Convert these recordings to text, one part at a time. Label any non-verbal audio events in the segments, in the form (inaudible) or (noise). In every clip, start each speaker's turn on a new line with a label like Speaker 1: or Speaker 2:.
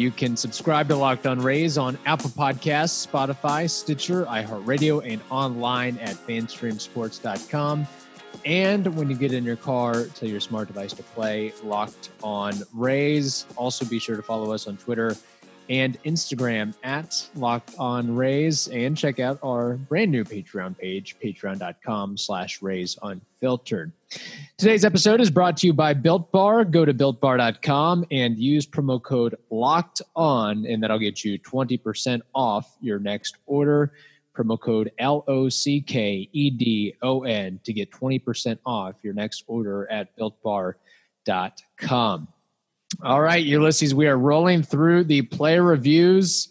Speaker 1: You can subscribe to Locked On Rays on Apple Podcasts, Spotify, Stitcher, iHeartRadio, and online at fanstreamsports.com. And when you get in your car, tell your smart device to play Locked On Rays. Also, be sure to follow us on Twitter and Instagram at Locked On Rays, and check out our brand new Patreon page, patreon.com slash Rays Unfiltered. Today's episode is brought to you by Built Bar. Go to builtbar.com and use promo code Locked On, and that'll get you 20% off your next order. Promo code L O C K E D O N to get 20% off your next order at builtbar.com. All right, Ulysses, we are rolling through the player reviews.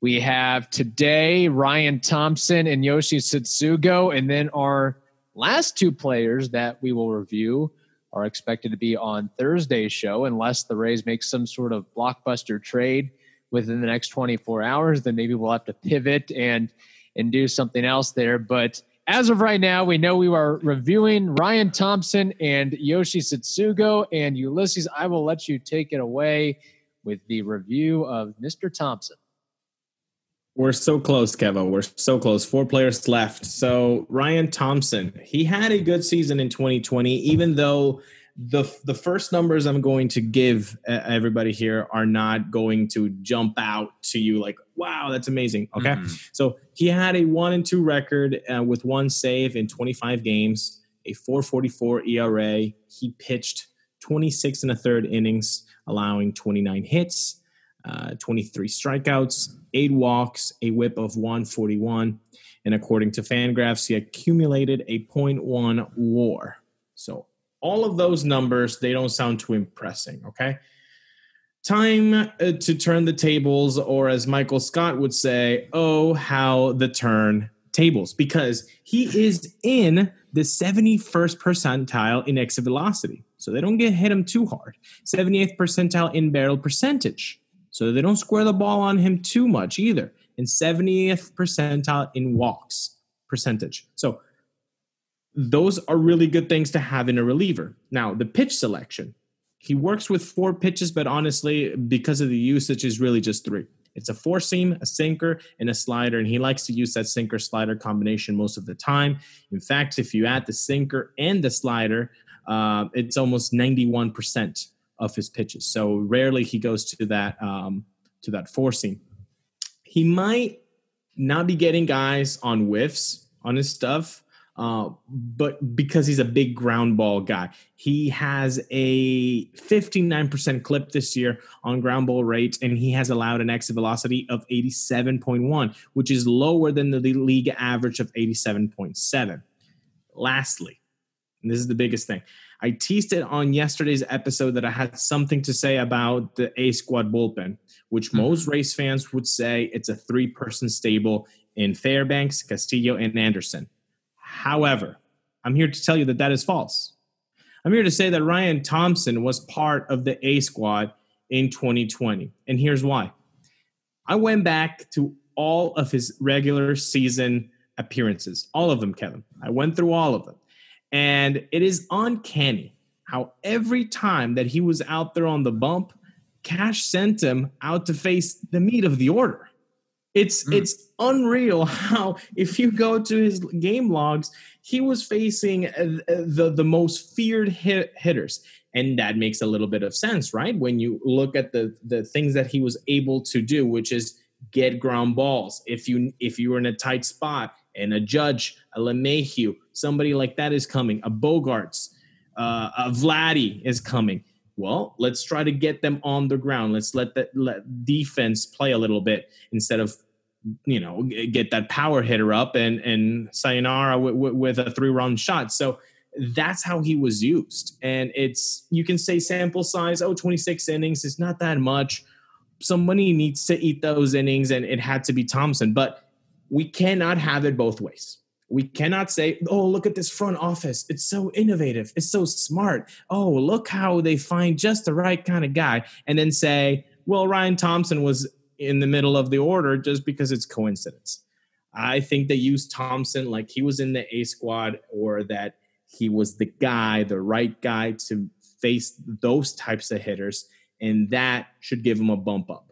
Speaker 1: We have today Ryan Thompson and Yoshi Tsutsugo, and then our last two players that we will review are expected to be on Thursday's show, unless the Rays make some sort of blockbuster trade within the next 24 hours. Then maybe we'll have to pivot and and do something else there. But as of right now, we know we are reviewing Ryan Thompson and Yoshi Tsutsugo. And Ulysses, I will let you take it away with the review of Mr. Thompson.
Speaker 2: We're so close, Kevin. We're so close. Four players left. So Ryan Thompson, he had a good season in 2020, even though the the first numbers I'm going to give everybody here are not going to jump out to you like, wow, that's amazing. Okay,
Speaker 1: Mhm.
Speaker 2: so he had a one and two record uh, with one save in 25 games, a 4.44 ERA. He pitched 26 and a third innings, allowing 29 hits, uh, 23 strikeouts, eight walks, a WHIP of 141, and according to Fangraphs, he accumulated a 0.1 WAR. So all of those numbers they don't sound too impressing okay? Time uh, to turn the tables or as michael scott would say oh how the turn tables because he is in the 71st percentile in exit velocity. So they don't get hit him too hard. 78th percentile in barrel percentage so they don't square the ball on him too much either and 70th percentile in walks percentage so those are really good things to have in a reliever. Now, the pitch selection. He works with four pitches, but honestly, because of the usage, is really just three. It's a four seam, a sinker, and a slider, and he likes to use that sinker slider combination most of the time. In fact, if you add the sinker and the slider, uh, it's almost 91% of his pitches. So rarely he goes to that um, to that four seam. He might not be getting guys on whiffs on his stuff, uh, but because he's a big ground ball guy, he has a 59% clip this year on ground ball rate, and he has allowed an exit velocity of 87.1, which is lower than the league average of 87.7. Lastly, and this is the biggest thing. I teased it on yesterday's episode that I had something to say about the A squad bullpen, which hmm. most Rays fans would say it's a three person stable in Fairbanks, Castillo, and Anderson. However, I'm here to tell you that that is false. I'm here to say that Ryan Thompson was part of the A squad in 2020. And here's why. I went back to all of his regular season appearances, all of them, Kevin. I went through all of them. And it is uncanny how every time that he was out there on the bump, Cash sent him out to face the meat of the order. It's
Speaker 1: Mm.
Speaker 2: it's unreal how if you go to his game logs, he was facing uh, the the most feared hit, hitters, and that makes a little bit of sense, right? When you look at the the things that he was able to do, which is get ground balls. If you if you were in a tight spot and a judge, a LeMahieu, somebody like that is coming, a Bogaerts, uh, a Vladdy is coming. Well, let's try to get them on the ground. Let's let that let defense play a little bit instead of you know get that power hitter up and and sayonara with, with, a three run shot. So that's how he was used, and it's you can say sample size oh 26 innings is not that much, somebody needs to eat those innings, and it had to be Thompson. But we cannot have it both ways. We cannot say, oh, look at this front office. It's so innovative. It's so smart. Oh, look how they find just the right kind of guy. And then say, well, Ryan Thompson was in the middle of the order just because it's coincidence. I think they used Thompson like he was in the A squad or that he was the guy, the right guy to face those types of hitters. And that should give him a bump up.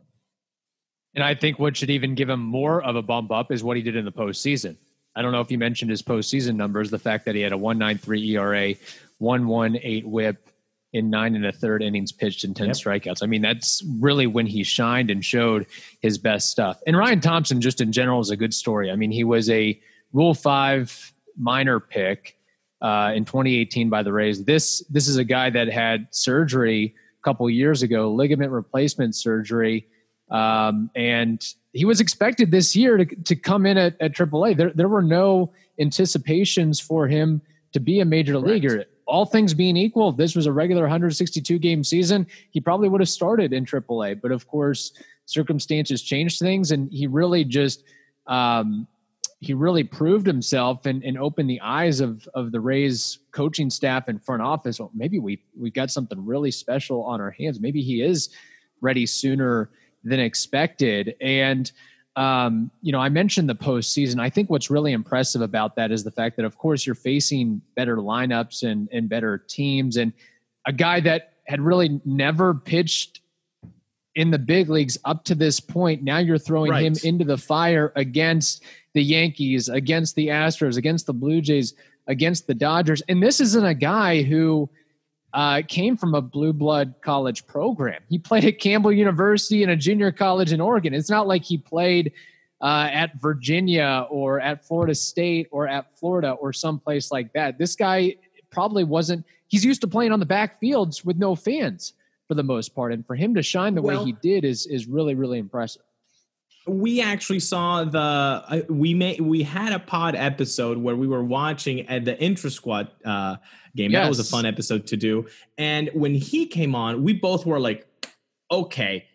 Speaker 1: And I think what should even give him more of a bump up is what he did in the postseason. I don't know if you mentioned his postseason numbers, the fact that he had a 193 ERA, 118 whip in nine and a third innings pitched and 10 yep. strikeouts. I mean, that's really when he shined and showed his best stuff. And Ryan Thompson, just in general, is a good story. I mean, he was a Rule 5 minor pick uh, in 2018 by the Rays. This, this is a guy that had surgery a couple years ago, ligament replacement surgery. Um, and he was expected this year to, to come in at, at AAA. There, there were no anticipations for him to be a major Correct. leaguer. All things being equal, if this was a regular 162 game season. He probably would have started in AAA, but of course, circumstances changed things, and he really just um, he really proved himself and, and opened the eyes of of the Rays coaching staff and front office. Well, maybe we we've got something really special on our hands. Maybe he is ready sooner than expected. And um, you know, I mentioned the postseason. I think what's really impressive about that is the fact that, of course, you're facing better lineups and and better teams, and a guy that had really never pitched in the big leagues up to this point. Now you're throwing right. him into the fire against the Yankees, against the Astros, against the Blue Jays, against the Dodgers, and this isn't a guy who uh, came from a blue blood college program. He played at Campbell University and a junior college in Oregon. It's not like he played uh, at Virginia or at Florida State or at Florida or someplace like that. This guy probably wasn't, he's used to playing on the backfields with no fans for the most part. And for him to shine the well, way he did is, is really, really impressive
Speaker 2: we actually saw the uh, we made we had a pod episode where we were watching at the intra squad uh, game. Yes. That was a fun episode to do. And when he came on, we both were like, okay,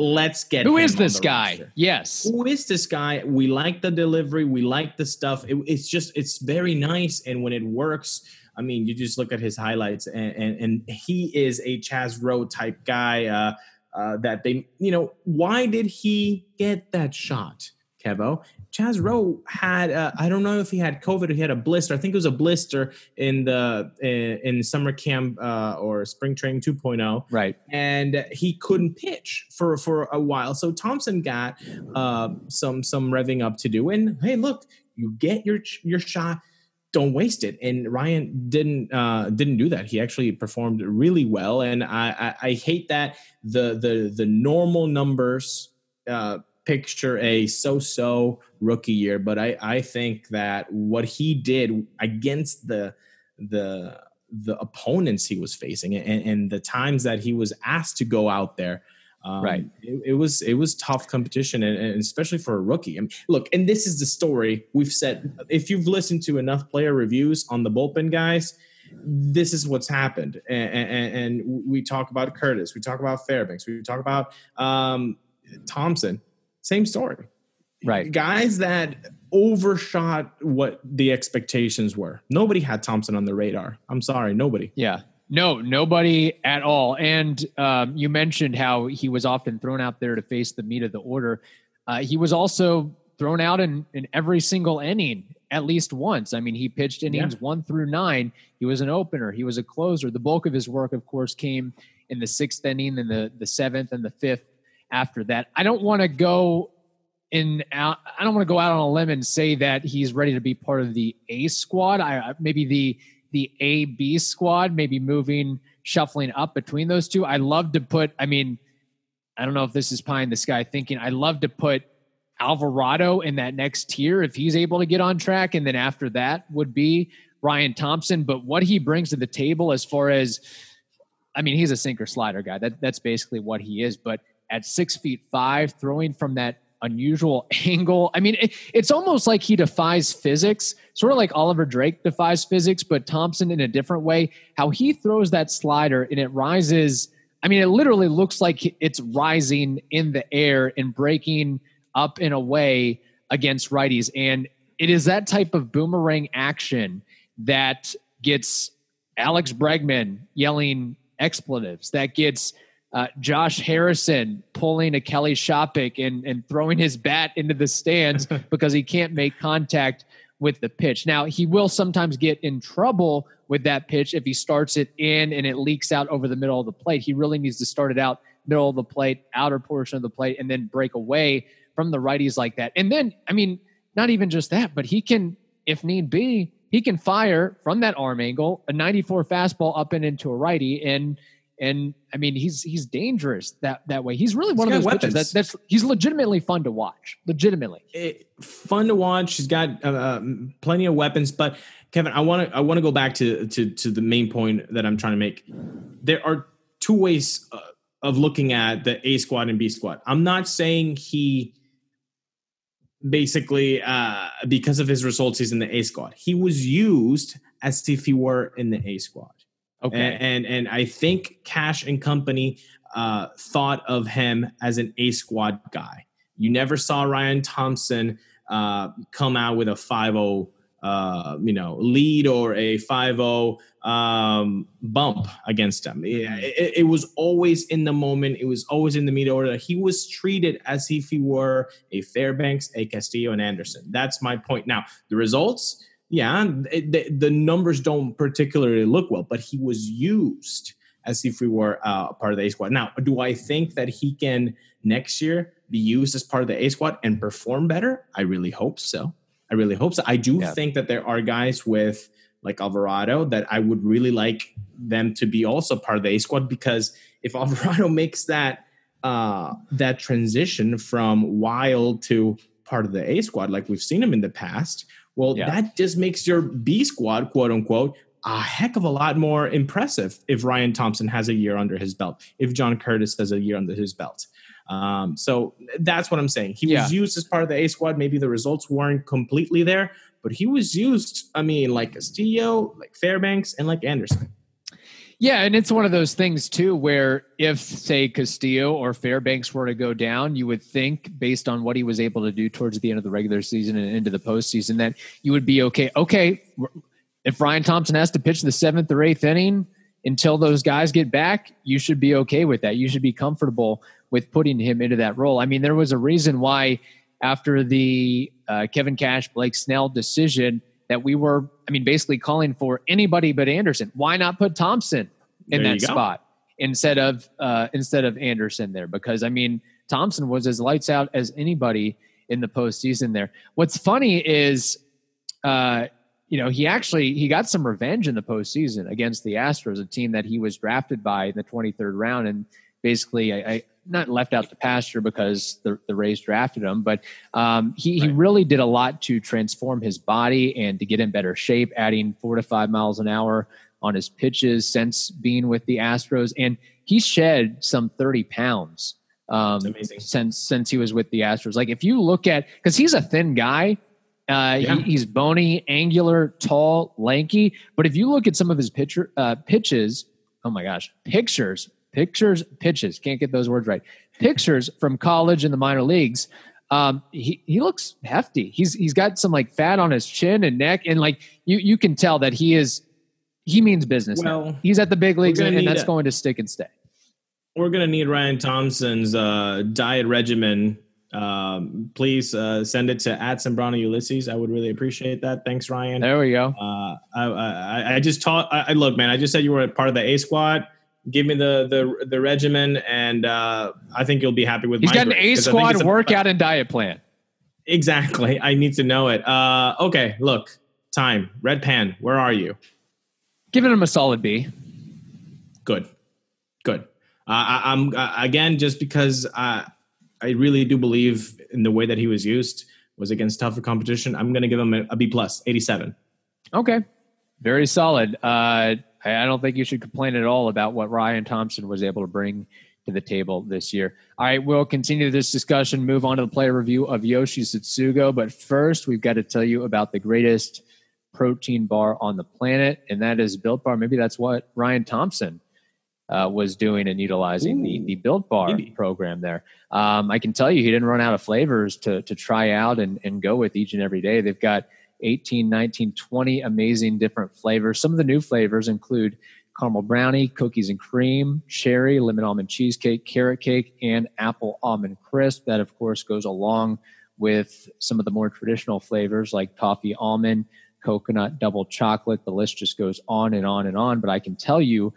Speaker 2: let's get
Speaker 1: who is this guy
Speaker 2: roster.
Speaker 1: yes
Speaker 2: who is this guy we like the delivery we like the stuff it, it's just it's very nice and when it works i mean you just look at his highlights and and, and he is a chaz roe type guy uh, uh, that they, you know, why did he get that shot, Kevo? Chaz Roe had, uh, I don't know if he had COVID or he had a blister. I think it was a blister in the in, in summer camp uh, or spring training 2.0.
Speaker 1: Right,
Speaker 2: and he couldn't pitch for for a while. So Thompson got uh, some some revving up to do. And hey, look, you get your your shot don't waste it. And Ryan didn't uh, didn't do that. He actually performed really well, and I, I, I hate that the the the normal numbers uh, picture a so-so rookie year, but I I think that what he did against the the the opponents he was facing and, and the times that he was asked to go out there
Speaker 1: um, right.
Speaker 2: It, it, was it was tough competition, and, and, especially for a rookie. I mean, look, and this is the story we've said. If you've listened to enough player reviews on the bullpen guys, this is what's happened. And, and, and we talk about Curtis, we talk about Fairbanks, we talk about um, Thompson. Same story.
Speaker 1: Right.
Speaker 2: Guys that overshot what the expectations were. Nobody had Thompson on the radar. I'm sorry, nobody.
Speaker 1: Yeah. No, nobody at all. And um, you mentioned how he was often thrown out there to face the meat of the order. Uh, he was also thrown out in, in every single inning at least once. I mean, he pitched innings yeah. one through nine. He was an opener. He was a closer. The bulk of his work, of course, came in the sixth inning, and the the seventh, and the fifth. After that, I don't want to go in. Out, I don't want to go out on a limb and say that he's ready to be part of the A squad. I maybe the the A B squad, maybe moving, shuffling up between those two. I love to put, I mean, I don't know if this is pie in the sky thinking, I love to put Alvarado in that next tier if he's able to get on track. And then after that would be Ryan Thompson. But what he brings to the table as far as, I mean, he's a sinker slider guy. That, that's basically what he is. But at six feet five, throwing from that unusual (laughs) angle. I mean, it, it's almost like he defies physics, sort of like Oliver Drake defies physics, but Thompson in a different way. How he throws that slider and it rises I mean, it literally looks like it's rising in the air and breaking up in a way against righties. And it is that type of boomerang action that gets Alex Bregman yelling expletives, that gets uh, Josh Harrison pulling a Kelly Shoppach and, and throwing his bat into the stands (laughs) because he can't make contact with the pitch. Now, he will sometimes get in trouble with that pitch if he starts it in and it leaks out over the middle of the plate. He really needs to start it out middle of the plate, outer portion of the plate, and then break away from the righties like that. And then, I mean, not even just that, but he can, if need be, he can fire from that arm angle a 94 fastball up and into a righty and and I mean he's he's dangerous that that way. He's really one of those pitchers that, that's he's legitimately fun to watch. Legitimately
Speaker 2: it, fun to watch. He's got uh, plenty of weapons. But Kevin, I want to I want to go back to to to the main point that I'm trying to make. There are two ways uh, of looking at the A squad and B squad. I'm not saying he basically uh, because of his results he's in the A squad. He was used as if he were in the A squad. Okay. And, and, and I think Cash and company uh, thought of him as an A squad guy. You never saw Ryan Thompson uh, come out with a 5 uh, you know, lead or a 5 um, bump against him. It, it, it, was always in the moment. It was always in the media order. He was treated as if he were a Fairbanks, a Castillo, and Anderson. That's my point. Now, the results, yeah, the, the, numbers don't particularly look well, but he was used as if we were uh, part of the A squad. Now, do I think that he can next year be used as part of the A squad and perform better? I really hope so. I really hope so. I do yeah. think that there are guys with like Alvarado that I would really like them to be also part of the A squad because if (laughs) Alvarado makes that uh, that transition from wild to part of the A squad, like we've seen him in the past, well, yeah. that just makes your B squad, quote unquote, a heck of a lot more impressive if Ryan Thompson has a year under his belt, if John Curtis has a year under his belt. Um, so that's what I'm saying. He yeah. was used as part of the A squad. Maybe the results weren't completely there, but he was used, I mean, like Castillo, like Fairbanks, and like Anderson.
Speaker 1: Yeah, and it's one of those things too where if say Castillo or Fairbanks were to go down, you would think based on what he was able to do towards the end of the regular season and into the postseason that you would be okay. Okay, if Ryan Thompson has to pitch the seventh or eighth inning until those guys get back, you should be okay with that. You should be comfortable with putting him into that role. I mean, there was a reason why after the uh, Kevin Cash Blake Snell decision that we were, I mean, basically calling for anybody but Anderson. Why not put Thompson in there that spot instead of uh, instead of Anderson there? Because I mean, Thompson was as lights out as anybody in the postseason there. What's funny is, uh, you know, he actually he got some revenge in the postseason against the Astros, a team that he was drafted by in the 23rd round, and basically, I, I not left out the pasture because the, the Rays drafted him, but um, he, right. he really did a lot to transform his body and to get in better shape, adding four to five miles an hour on his pitches since being with the Astros. And he shed some 30 pounds um, since since he was with the Astros. Like if you look at because he's a thin guy, uh, yeah. he, he's bony, angular, tall, lanky. But if you look at some of his pitcher uh, pitches, oh my gosh, pictures pictures, pitches, can't get those words right. Pictures (laughs) from college and the minor leagues. Um, he, he looks hefty. He's he's got some like fat on his chin and neck, and like you you can tell that he is he means business. Well, now. he's at the big leagues, and, and that's a, going to stick and stay.
Speaker 2: We're gonna need Ryan Thompson's uh, diet regimen. Um, please uh, send it to at Sembrano Ulysses. I would really appreciate that. Thanks, Ryan.
Speaker 1: There we go.
Speaker 2: Uh, I, I, I just taught. I, look, man. I just said you were a part of the A squad give me the the the regimen, and uh, I think you'll be happy with.
Speaker 1: He's got an A squad workout and diet plan.
Speaker 2: Exactly. I need to know it. Uh, okay, look, time. Red Pan, where are you?
Speaker 1: Giving him a solid B.
Speaker 2: Good, good. Uh, I, am uh, again just because I I really do believe in the way that he was used was against tougher competition. I'm going to give him a, a B plus, 87.
Speaker 1: Okay, very solid. Uh, I don't think you should complain at all about what Ryan Thompson was able to bring to the table this year. All right, we'll continue this discussion, move on to the player review of Yoshi Tsutsugo. But first, we've got to tell you about the greatest protein bar on the planet, and that is Built Bar. Maybe that's what Ryan Thompson uh, was doing and utilizing the the Built Bar
Speaker 2: maybe.
Speaker 1: program there. Um, I can tell you, he didn't run out of flavors to to try out and and go with each and every day. They've got 18, 19, 20 amazing different flavors. Some of the new flavors include caramel brownie, cookies and cream, cherry, lemon almond cheesecake, carrot cake, and apple almond crisp. That, of course, goes along with some of the more traditional flavors like toffee almond, coconut, double chocolate. The list just goes on and on and on. But I can tell you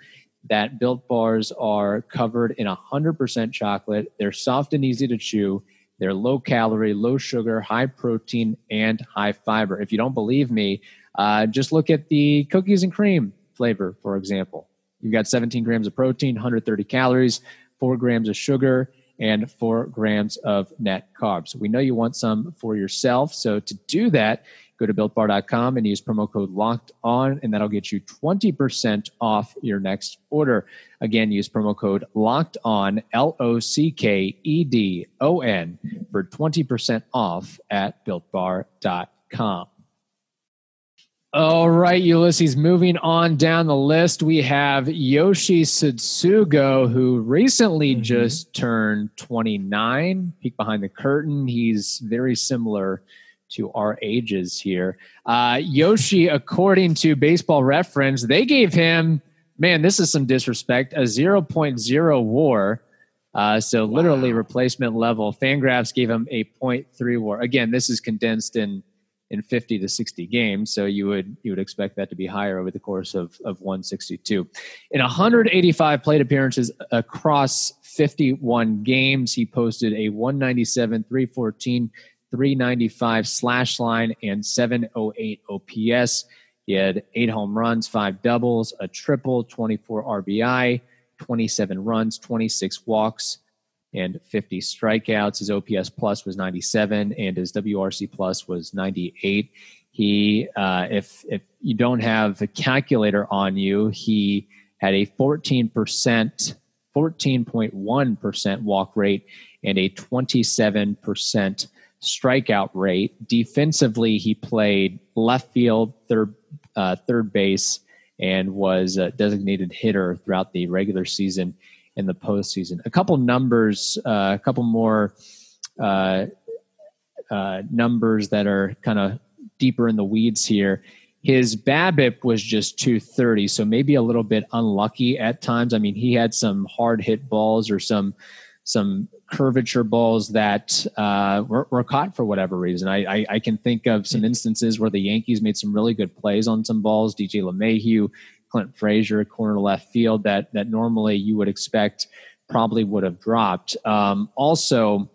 Speaker 1: that built bars are covered in 100% chocolate. They're soft and easy to chew. They're low calorie, low sugar, high protein, and high fiber. If you don't believe me, uh, just look at the cookies and cream flavor, for example. You've got 17 grams of protein, 130 calories, four grams of sugar, and four grams of net carbs. We know you want some for yourself. So to do that, go to builtbar.com and use promo code locked on, and that'll get you 20% off your next order. Again, use promo code locked on, L O C K E D O N, for 20% off at builtbar.com. All right, Ulysses, moving on down the list, we have Yoshi Tsutsugo, who recently
Speaker 2: Mhm.
Speaker 1: just turned 29. Peek behind the curtain. He's very similar to our ages here. Uh, Yoshi, according to baseball reference, they gave him, man, this is some disrespect, a 0.0 war. Uh, so literally replacement level. Fangraphs gave him a 0.3 war. Again, this is condensed in in 50 to 60 games. So you would you would expect that to be higher over the course of, of 162. In 185 plate appearances across 51 games, he posted a 197, 314, 395 slash line, and 708 OPS. He had eight home runs, five doubles, a triple, 24 RBI, 27 runs, 26 walks, and 50 strikeouts. His OPS plus was 97, and his WRC plus was 98. He, uh, if if you don't have a calculator on you, he had a 14 percent, 14.1 percent walk rate, and a 27 percent strikeout rate. Defensively, he played left field, third uh, third base, and was a designated hitter throughout the regular season and the postseason. A couple numbers, uh, a couple more uh, uh, numbers that are kind of deeper in the weeds here. His BABIP was just 230, so maybe a little bit unlucky at times. I mean, he had some hard hit balls or some some curvature balls that uh, were, were caught for whatever reason. I, I, I can think of some instances where the Yankees made some really good plays on some balls. DJ LeMahieu, Clint Frazier, corner left field that that normally you would expect probably would have dropped. Um, also,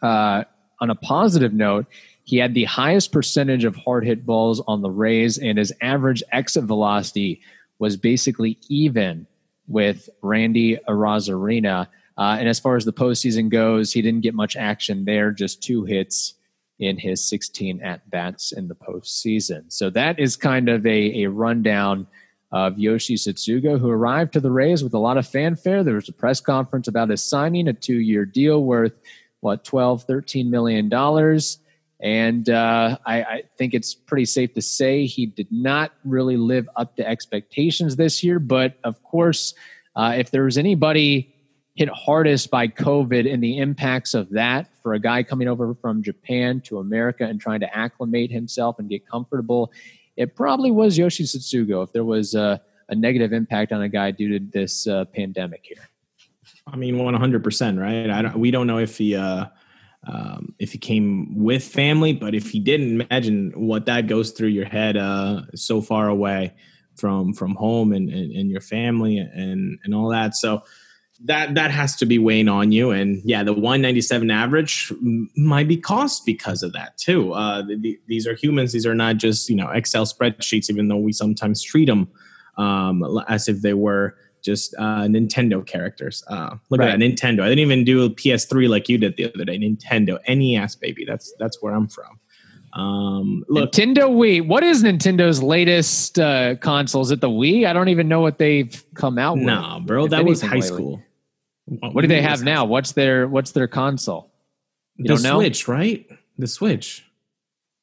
Speaker 1: uh, on a positive note, he had the highest percentage of hard hit balls on the Rays, and his average exit velocity was basically even with Randy Arozarena. Uh, and as far as the postseason goes, he didn't get much action there, just two hits in his 16 at bats in the postseason. So that is kind of a, a rundown of Yoshi Tsutsugo, who arrived to the Rays with a lot of fanfare. There was a press conference about his signing a two year deal worth, what, 12, 13 million dollars. And uh, I, I think it's pretty safe to say he did not really live up to expectations this year. But of course, uh, if there was anybody hit hardest by COVID and the impacts of that for a guy coming over from Japan to America and trying to acclimate himself and get comfortable, it probably was Yoshi Tsutsugo if there was a, a negative impact on a guy due to this uh, pandemic here.
Speaker 2: I mean, one hundred percent, right? I don't. We don't know if he, uh, um, if he came with family, but if he didn't, imagine what that goes through your head. Uh, so far away from from home and, and, and your family and and all that. So that that has to be weighing on you. And yeah, the one ninety seven average might be cost because of that too. Uh, the, the- these are humans. These are not just you know Excel spreadsheets. Even though we sometimes treat them um, as if they were just uh, Nintendo characters. Uh, look
Speaker 1: Right.
Speaker 2: at that Nintendo. I didn't even do a PS3 like you did the other day. Nintendo, NES, baby. That's that's where I'm from. Um, look,
Speaker 1: Nintendo Wii. What is Nintendo's latest uh, console? Is it the Wii? I don't even know what they've come out with.
Speaker 2: nah, bro, that was high
Speaker 1: lately.
Speaker 2: school.
Speaker 1: What do they have now? What's their What's their console? You
Speaker 2: The
Speaker 1: don't know?
Speaker 2: Switch, right? The Switch.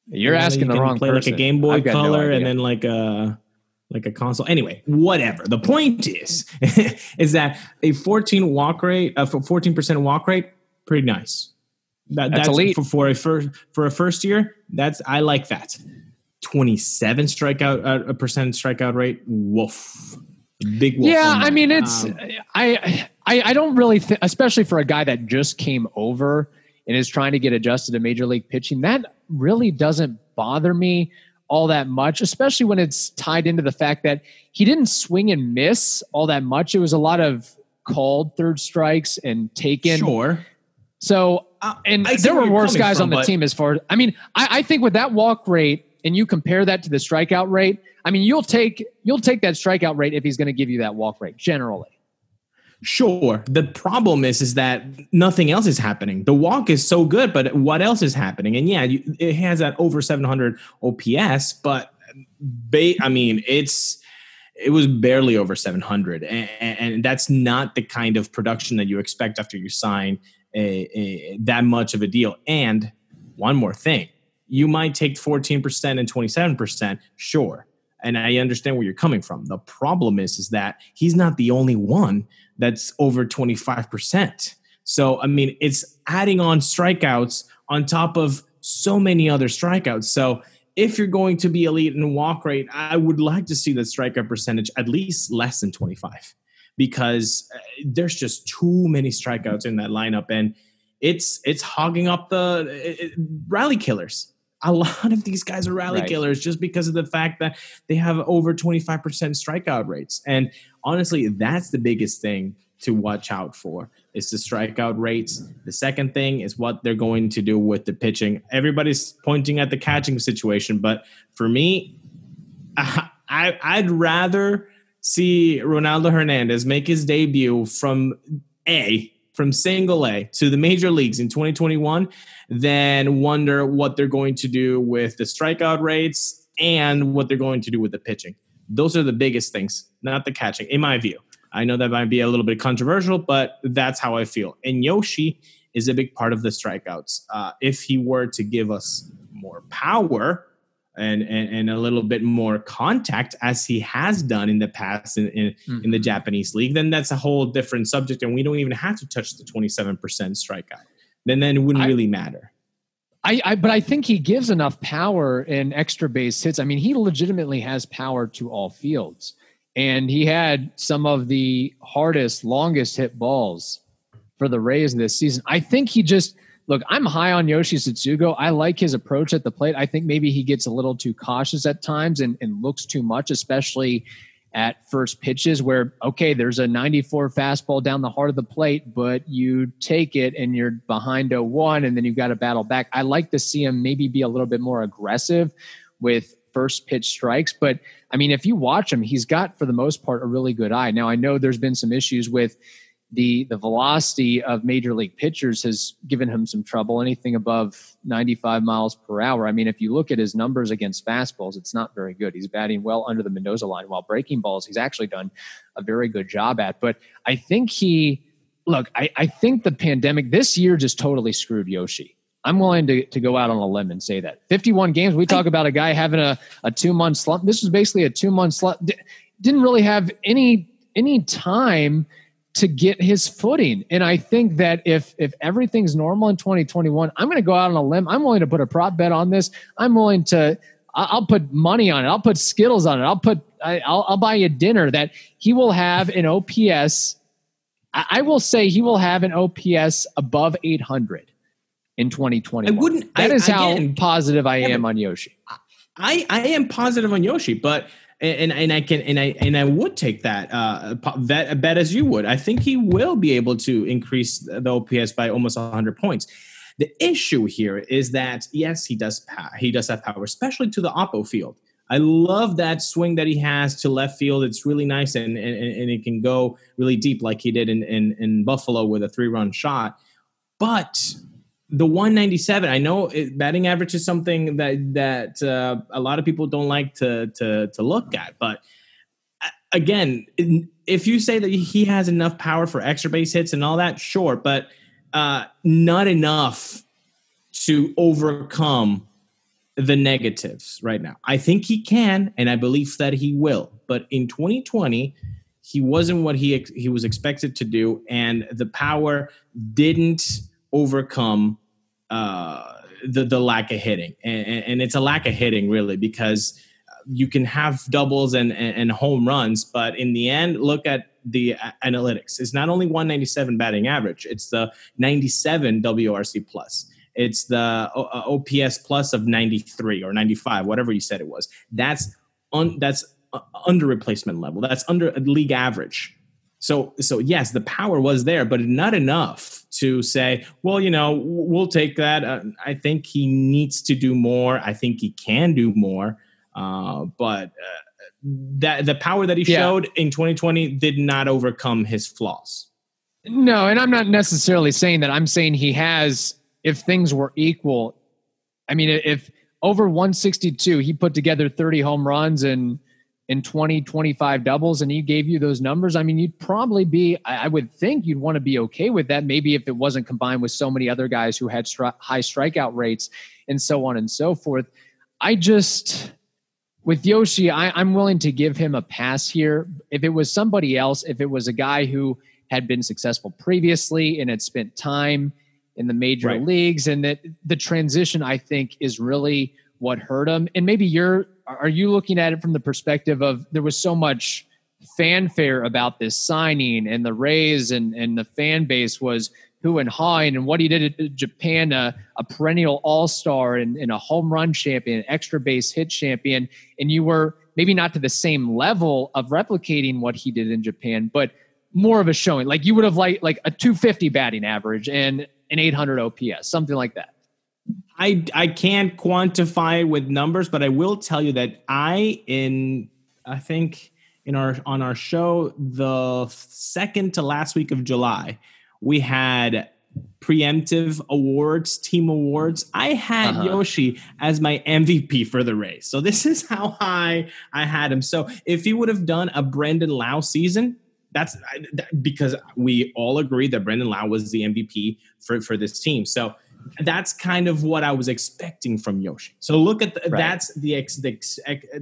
Speaker 1: You're
Speaker 2: So
Speaker 1: asking
Speaker 2: you
Speaker 1: the wrong
Speaker 2: play
Speaker 1: person.
Speaker 2: like a Game Boy
Speaker 1: I've no
Speaker 2: Color and then like a like a console. Anyway, whatever. The point is, (laughs) is that a 14 walk rate, a 14% walk rate, pretty nice.
Speaker 1: That, that's, that's elite
Speaker 2: for, for, a first for a first year. That's I like that. 27 strikeout uh, a percent strikeout rate. Woof. Big
Speaker 1: yeah, I mean it's um, I, I I don't really think, especially for a guy that just came over and is trying to get adjusted to major league pitching. That really doesn't bother me all that much, especially when it's tied into the fact that he didn't swing and miss all that much. It was a lot of called third strikes and taken.
Speaker 2: Sure.
Speaker 1: So, and there were worse guys from, on the but... team as far. As I mean, I, I think with that walk rate, and you compare that to the strikeout rate, I mean, you'll take you'll take that strikeout rate if he's going to give you that walk rate generally.
Speaker 2: Sure. The problem is is that nothing else is happening. The walk is so good, but what else is happening? And yeah, you, it has that over 700 OPS, but ba- I mean, it's it was barely over 700 and, and, that's not the kind of production that you expect after you sign a, a, that much of a deal. And one more thing, you might take 14% and 27%, sure. And I understand where you're coming from. The problem is, is that he's not the only one that's over 25%. So, I mean, it's adding on strikeouts on top of so many other strikeouts. So, if you're going to be elite in walk rate, I would like to see the strikeout percentage at least less than 25 because uh, there's just too many strikeouts in that lineup and it's it's hogging up the it, it, rally killers. A lot of these guys are rally right. killers just because of the fact that they have over 25% strikeout rates. And honestly, that's the biggest thing to watch out for is the strikeout rates. The second thing is what they're going to do with the pitching. Everybody's pointing at the catching situation, but for me, (laughs) I, I'd rather see Ronaldo Hernandez make his debut from A, from single A to the major leagues in 2021 then wonder what they're going to do with the strikeout rates and what they're going to do with the pitching. Those are the biggest things, not the catching, in my view. I know that might be a little bit controversial, but that's how I feel. And Yoshi is a big part of the strikeouts. Uh, if he were to give us more power and, and, and a little bit more contact, as he has done in the past in, in, mm-hmm. in the Japanese league, then that's a whole different subject. And we don't even have to touch the 27% strikeout. Then, then it wouldn't I, really matter.
Speaker 1: I, I, but I think he gives enough power in extra base hits. I mean, he legitimately has power to all fields, and he had some of the hardest, longest hit balls for the Rays this season. I think he just look. I'm high on Yoshi Tsutsugo. I like his approach at the plate. I think maybe he gets a little too cautious at times and, and looks too much, especially at first pitches where okay there's a 94 fastball down the heart of the plate but you take it and you're behind 0-1 and then you've got to battle back i like to see him maybe be a little bit more aggressive with first pitch strikes but i mean if you watch him he's got for the most part a really good eye now i know there's been some issues with the the velocity of major league pitchers has given him some trouble. Anything above 95 miles per hour. I mean, if you look at his numbers against fastballs, it's not very good. He's batting well under the Mendoza line, while breaking balls, he's actually done a very good job at. But I think he look. I, I think the pandemic this year just totally screwed Yoshi. I'm willing to, to go out on a limb and say that 51 games. We talk about a guy having a, a two month slump. This was basically a two month slump. Didn't really have any any time to get his footing. And I think that if if everything's normal in 2021, I'm going to go out on a limb. I'm willing to put a prop bet on this. I'm willing to I'll put money on it. I'll put Skittles on it. I'll put I'll, I'll buy you dinner that he will have an OPS. I will say he will have an OPS above 800 in 2020. I wouldn't. That I, is how again, positive I am on Yoshi.
Speaker 2: I I am positive on Yoshi, but and and I can and I and I would take that uh, bet, bet as you would. I think he will be able to increase the OPS by almost 100 points. The issue here is that yes, he does he does have power, especially to the oppo field. I love that swing that he has to left field. It's really nice and and, and it can go really deep like he did in in, in Buffalo with a three run shot. But the 197 i know it, batting average is something that that uh, a lot of people don't like to to to look at but uh, again if you say that he has enough power for extra base hits and all that sure but uh, not enough to overcome the negatives right now. I think he can, and I believe that he will. But in 2020, he wasn't what he he was expected to do, and the power didn't overcome uh, the the lack of hitting, and, and, it's a lack of hitting really because you can have doubles and, and, and home runs, but in the end, look at the analytics. It's not only 197 batting average; it's the 97 WRC plus. It's the OPS plus of 93 or 95, whatever you said it was. That's un, that's under replacement level. That's under league average. So so yes, the power was there, but not enough to say, well, you know, we'll take that. Uh, I think he needs to do more. I think he can do more. Uh, but uh, that the power that he yeah. showed in 2020 did not overcome his flaws.
Speaker 1: No, and I'm not necessarily saying that. I'm saying he has. If things were equal, I mean, if over 162, he put together 30 home runs and in 20, 25 doubles and he gave you those numbers, I mean, you'd probably be, I would think you'd want to be okay with that. Maybe if it wasn't combined with so many other guys who had stri- high strikeout rates and so on and so forth. I just, with Yoshi, I, am willing to give him a pass here. If it was somebody else, if it was a guy who had been successful previously and had spent time in the major right. leagues, and that the transition, I think, is really what hurt him. And maybe you're are you looking at it from the perspective of there was so much fanfare about this signing and the Rays and, and the fan base was who and Hine and what he did at Japan, a, a perennial all star and, and, a home run champion, extra base hit champion. And you were maybe not to the same level of replicating what he did in Japan, but more of a showing. Like you would have liked like a 250 batting average and an 800 OPS, something like that.
Speaker 2: I I can't quantify with numbers, but I will tell you that I in I think in our on our show the second to last week of July we had preemptive awards, team awards. I had uh-huh. Yoshi as my MVP for the Rays. So this (laughs) is how high I had him. So if he would have done a Brandon Lowe season, that's because we all agree that Brandon Lowe was the MVP for, for this team. So that's kind of what I was expecting from Yoshi. So look at the, right. that's the, ex, the ex,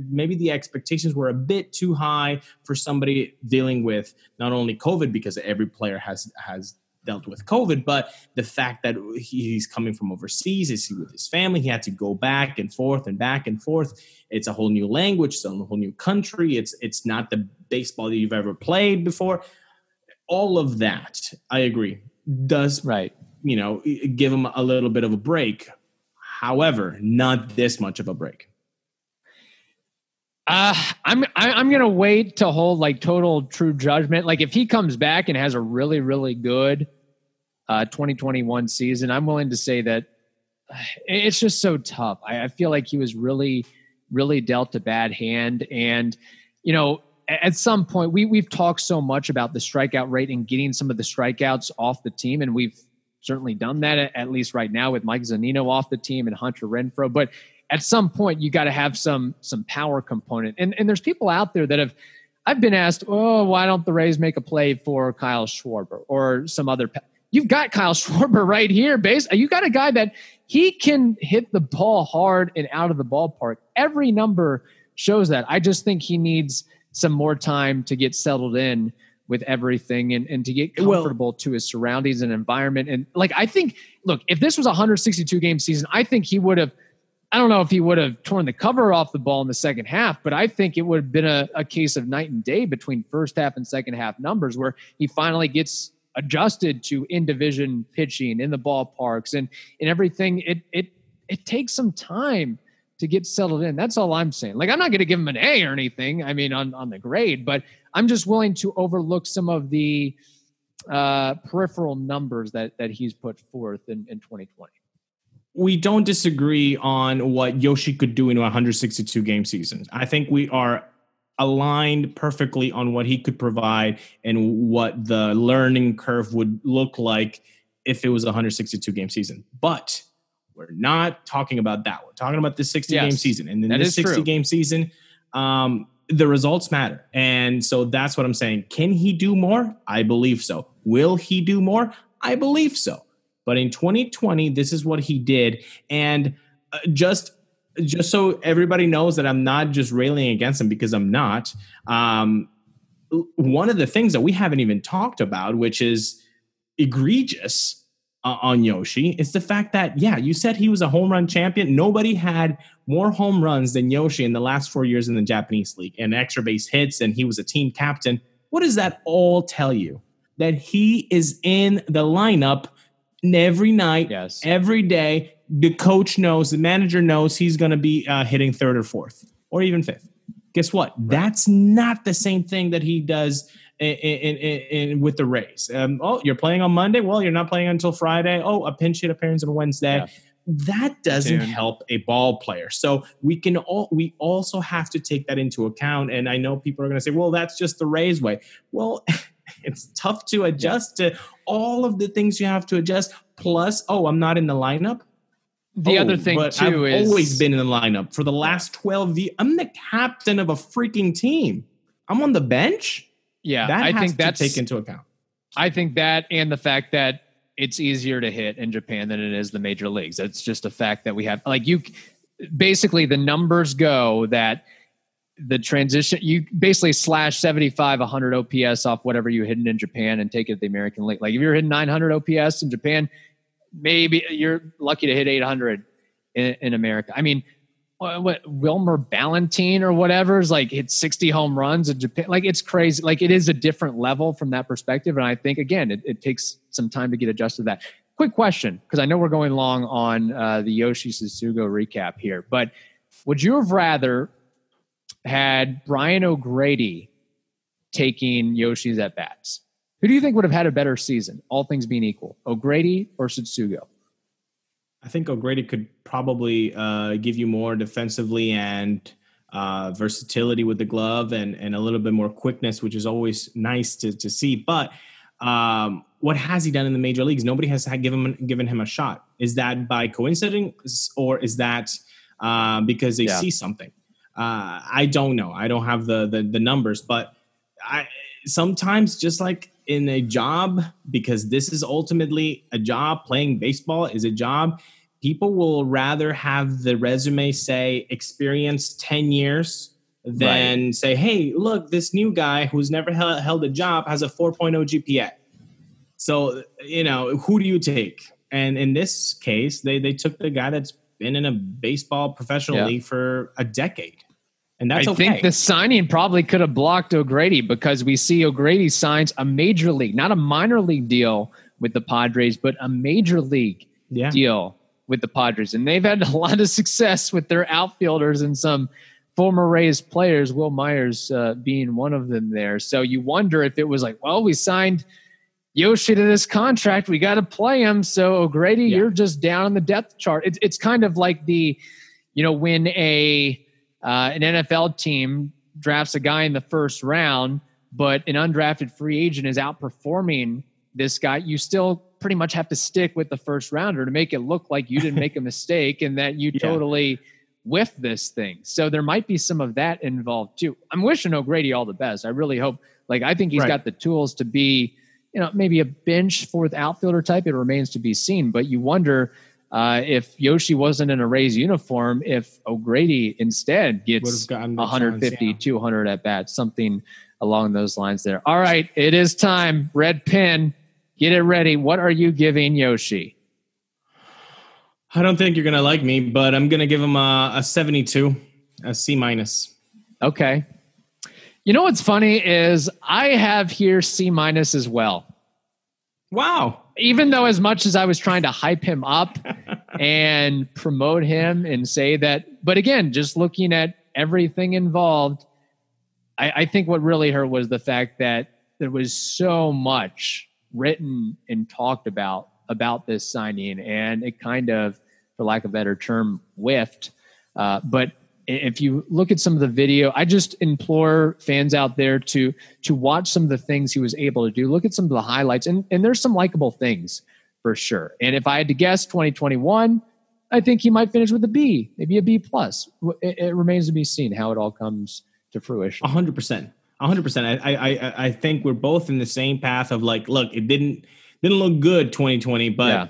Speaker 2: maybe the expectations were a bit too high for somebody dealing with not only COVID because every player has has dealt with COVID, but the fact that he's coming from overseas, is he with his family? He had to go back and forth and back and forth. It's a whole new language, it's a whole new country. It's it's not the baseball that you've ever played before. All of that, I agree, does
Speaker 1: right
Speaker 2: you know, give him a little bit of a break. However, not this much of a break.
Speaker 1: Uh, I'm I, I'm gonna wait to hold like total true judgment. Like if he comes back and has a really really good uh, 2021 season, I'm willing to say that it's just so tough. I, I feel like he was really really dealt a bad hand, and you know at some point we we've talked so much about the strikeout rate and getting some of the strikeouts off the team, and we've certainly done that at least right now with Mike Zunino off the team and Hunter Renfroe. But at some point, you got to have some some power component. And and there's people out there that have. I've been asked, oh, why don't the Rays make a play for Kyle Schwarber or some other? You've got Kyle (laughs) Schwarber right here. Base, you got a guy that he can hit the ball hard and out of the ballpark. Every number shows that. I just think he needs some more time to get settled in with everything and, and to get comfortable well, to his surroundings and environment. And like, I think, look, if this was a 162 game season, I think he would have, I don't know if he would have torn the cover off the ball in the second half, but I think it would have been a, a case of night and day between first half and second half numbers where he finally gets adjusted to in division pitching in the ballparks and, and everything. It, it, it takes some time to get settled in. That's all I'm saying. Like I'm not going to give him an A or anything. I mean, on on the grade, but I'm just willing to overlook some of the uh, peripheral numbers that that he's put forth in, in 2020.
Speaker 2: We don't disagree on what Yoshi could do in a 162 game season. I think we are aligned perfectly on what he could provide and what the learning curve would look like if it was a 162 game season. But we're not talking about that. We're talking about the 60 yes, game season. And in this 60 true. game season, um, the results matter. And so that's what I'm saying. Can he do more? I believe so. Will he do more? I believe so. But in 2020, this is what he did. And uh, just just so everybody knows that I'm not just railing against him because I'm not. Um, one of the things that we haven't even talked about, which is egregious uh, on Yoshi, is the fact that, yeah, you said he was a home run champion. Nobody had more home runs than Yoshi in the last four years in the Japanese league and extra base hits, and he was a team captain. What does that all tell you? That he is in the lineup every night,
Speaker 1: Yes.
Speaker 2: every day. The coach knows, the manager knows he's going to be uh, hitting third or fourth or even fifth. Guess what? That's not the same thing that he does in, in, in, in with the Rays. Um, oh, you're playing on Monday. Well, you're not playing until Friday. Oh, a pinch hit appearance on Wednesday.
Speaker 1: Yeah.
Speaker 2: That doesn't
Speaker 1: Platoon.
Speaker 2: help a ball player. So we can all we also have to take that into account. And I know people are going to say, "Well, that's just the Rays way." Well, (laughs) it's tough to adjust to all of the things you have to adjust. Plus, oh, I'm not in the lineup.
Speaker 1: The
Speaker 2: Oh,
Speaker 1: other thing
Speaker 2: but
Speaker 1: too
Speaker 2: I've
Speaker 1: is
Speaker 2: always been in the lineup for the last 12 years. I'm the captain of a freaking team. I'm on the bench.
Speaker 1: Yeah.
Speaker 2: that
Speaker 1: I think that's
Speaker 2: take into account.
Speaker 1: I think that and the fact that it's easier to hit in Japan than it is the major leagues. That's just a fact that we have. Like you, basically, the numbers go that the transition you basically slash 75 100 ops off whatever you hit in japan and take it to the american league like if you're hitting 900 ops in japan maybe you're lucky to hit 800 in, in america i mean what, what wilmer ballantine or whatever is like hit 60 home runs in japan. Like it's crazy. Like it is a different level from that perspective and i think again it, it takes some time to get adjusted to that. Quick question because i know we're going long on uh, the yoshi Tsutsugo recap here but would you have rather had Brian O'Grady taking Yoshi's at bats, who do you think would have had a better season, all things being equal, O'Grady or Tsutsugo?
Speaker 2: I think O'Grady could probably uh, give you more defensively and uh, versatility with the glove and, and a little bit more quickness, which is always nice to, to see. But um, what has he done in the major leagues? Nobody has given him, given him a shot. Is that by coincidence or is that uh, because they
Speaker 1: Yeah.
Speaker 2: see something? Uh, I don't know. I don't have the, the the numbers, but I sometimes just like in a job, because this is ultimately a job. Playing baseball is a job. People will rather have the resume say experience ten years than say, "Hey, look, this new guy who's never held, held a job has a 4.0 GPA." So you know, who do you take? And in this case, they they took the guy that's been in a baseball professional
Speaker 1: Yeah.
Speaker 2: league for a decade, and that's
Speaker 1: I
Speaker 2: okay.
Speaker 1: think the signing probably could have blocked O'Grady because we see O'Grady signs a major league, not a minor league deal with the Padres, but a major league
Speaker 2: yeah.
Speaker 1: deal with the Padres. And they've had a lot of success with their outfielders and some former Rays players, Wil Myers uh, being one of them there. So you wonder if it was like, well, we signed Yoshi to this contract. We got to play him. So O'Grady,
Speaker 2: Yeah.
Speaker 1: you're just down on the depth chart. It's, it's kind of like the, you know, when a uh, an NFL team drafts a guy in the first round, but an undrafted free agent is outperforming this guy, you still pretty much have to stick with the first rounder to make it look like you didn't make a (laughs) mistake and that you
Speaker 2: Yeah.
Speaker 1: totally whiffed this thing. So there might be some of that involved too. I'm wishing O'Grady all the best. I really hope. Like I think he's
Speaker 2: Right.
Speaker 1: got the tools to be, you know, maybe a bench fourth outfielder type. It remains to be seen. But you wonder uh, if Yoshi wasn't in a Rays uniform, if O'Grady instead gets
Speaker 2: Would've gotten the
Speaker 1: 150,
Speaker 2: chance, yeah.
Speaker 1: 200 at bats, something along those lines there. All right, it is time. Red pin, get it ready. What are you giving Yoshi?
Speaker 2: I don't think you're gonna like me, but I'm gonna give him a, a 72, a C minus.
Speaker 1: Okay. You know what's funny is I have here C minus as well.
Speaker 2: Wow.
Speaker 1: Even though as much as I was trying to hype him up (laughs) and promote him and say that, but again, just looking at everything involved, I, I think what really hurt was the fact that there was so much written and talked about about this signing, and it kind of, for lack of a better term, whiffed. Uh, but if you look at some of the video, I just implore fans out there to to watch some of the things he was able to do. Look at some of the highlights, and and there's some likable things for sure. And if I had to guess, 2021, I think he might finish with a B, maybe a B plus. It, it remains to be seen how it all comes to fruition.
Speaker 2: hundred percent. hundred percent. I, I I I think we're both in the same path of like, look, it didn't didn't look good 2020, but
Speaker 1: Yeah.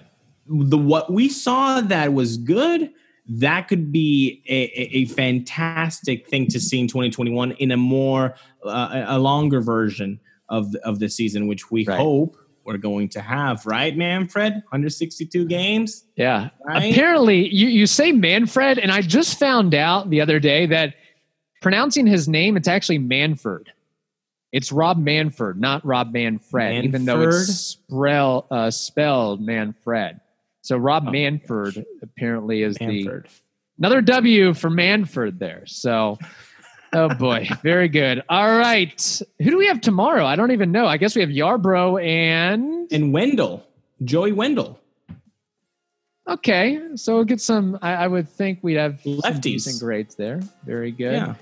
Speaker 2: the what we saw that was good, that could be a, a, a fantastic thing to see in 2021 in a more uh, a longer version of the, of the season, which we
Speaker 1: Right.
Speaker 2: hope we're going to have. Right, Manfred? 162 games.
Speaker 1: Yeah.
Speaker 2: Right?
Speaker 1: Apparently, you, you say Manfred, and I just found out the other day that pronouncing his name, it's actually Manford. It's Rob Manford, not Rob Manfred, even though
Speaker 2: Manford?
Speaker 1: it's spell, uh, spelled Manfred. So Rob
Speaker 2: Oh,
Speaker 1: Manford apparently is the
Speaker 2: Manford.
Speaker 1: another W for Manford there. So, oh boy, (laughs) very good. All right, who do we have tomorrow? I don't even know. I guess we have Yarbrough and
Speaker 2: And Wendle, Joey Wendle.
Speaker 1: Okay, so we'll get some. I, I would think we'd have
Speaker 2: Lefties.
Speaker 1: decent grades there. Very good.
Speaker 2: Yeah.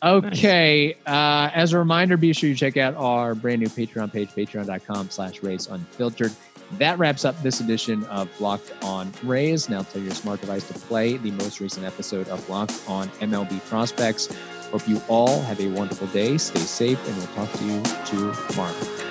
Speaker 1: Okay. Uh, as a reminder, be sure you check out our brand new Patreon page, patreon.com slash Rays unfiltered. That wraps up this edition of Locked on Rays. Now tell your smart device to play the most recent episode of Locked on MLB Prospects. Hope you all have a wonderful day. Stay safe, and we'll talk to you tomorrow.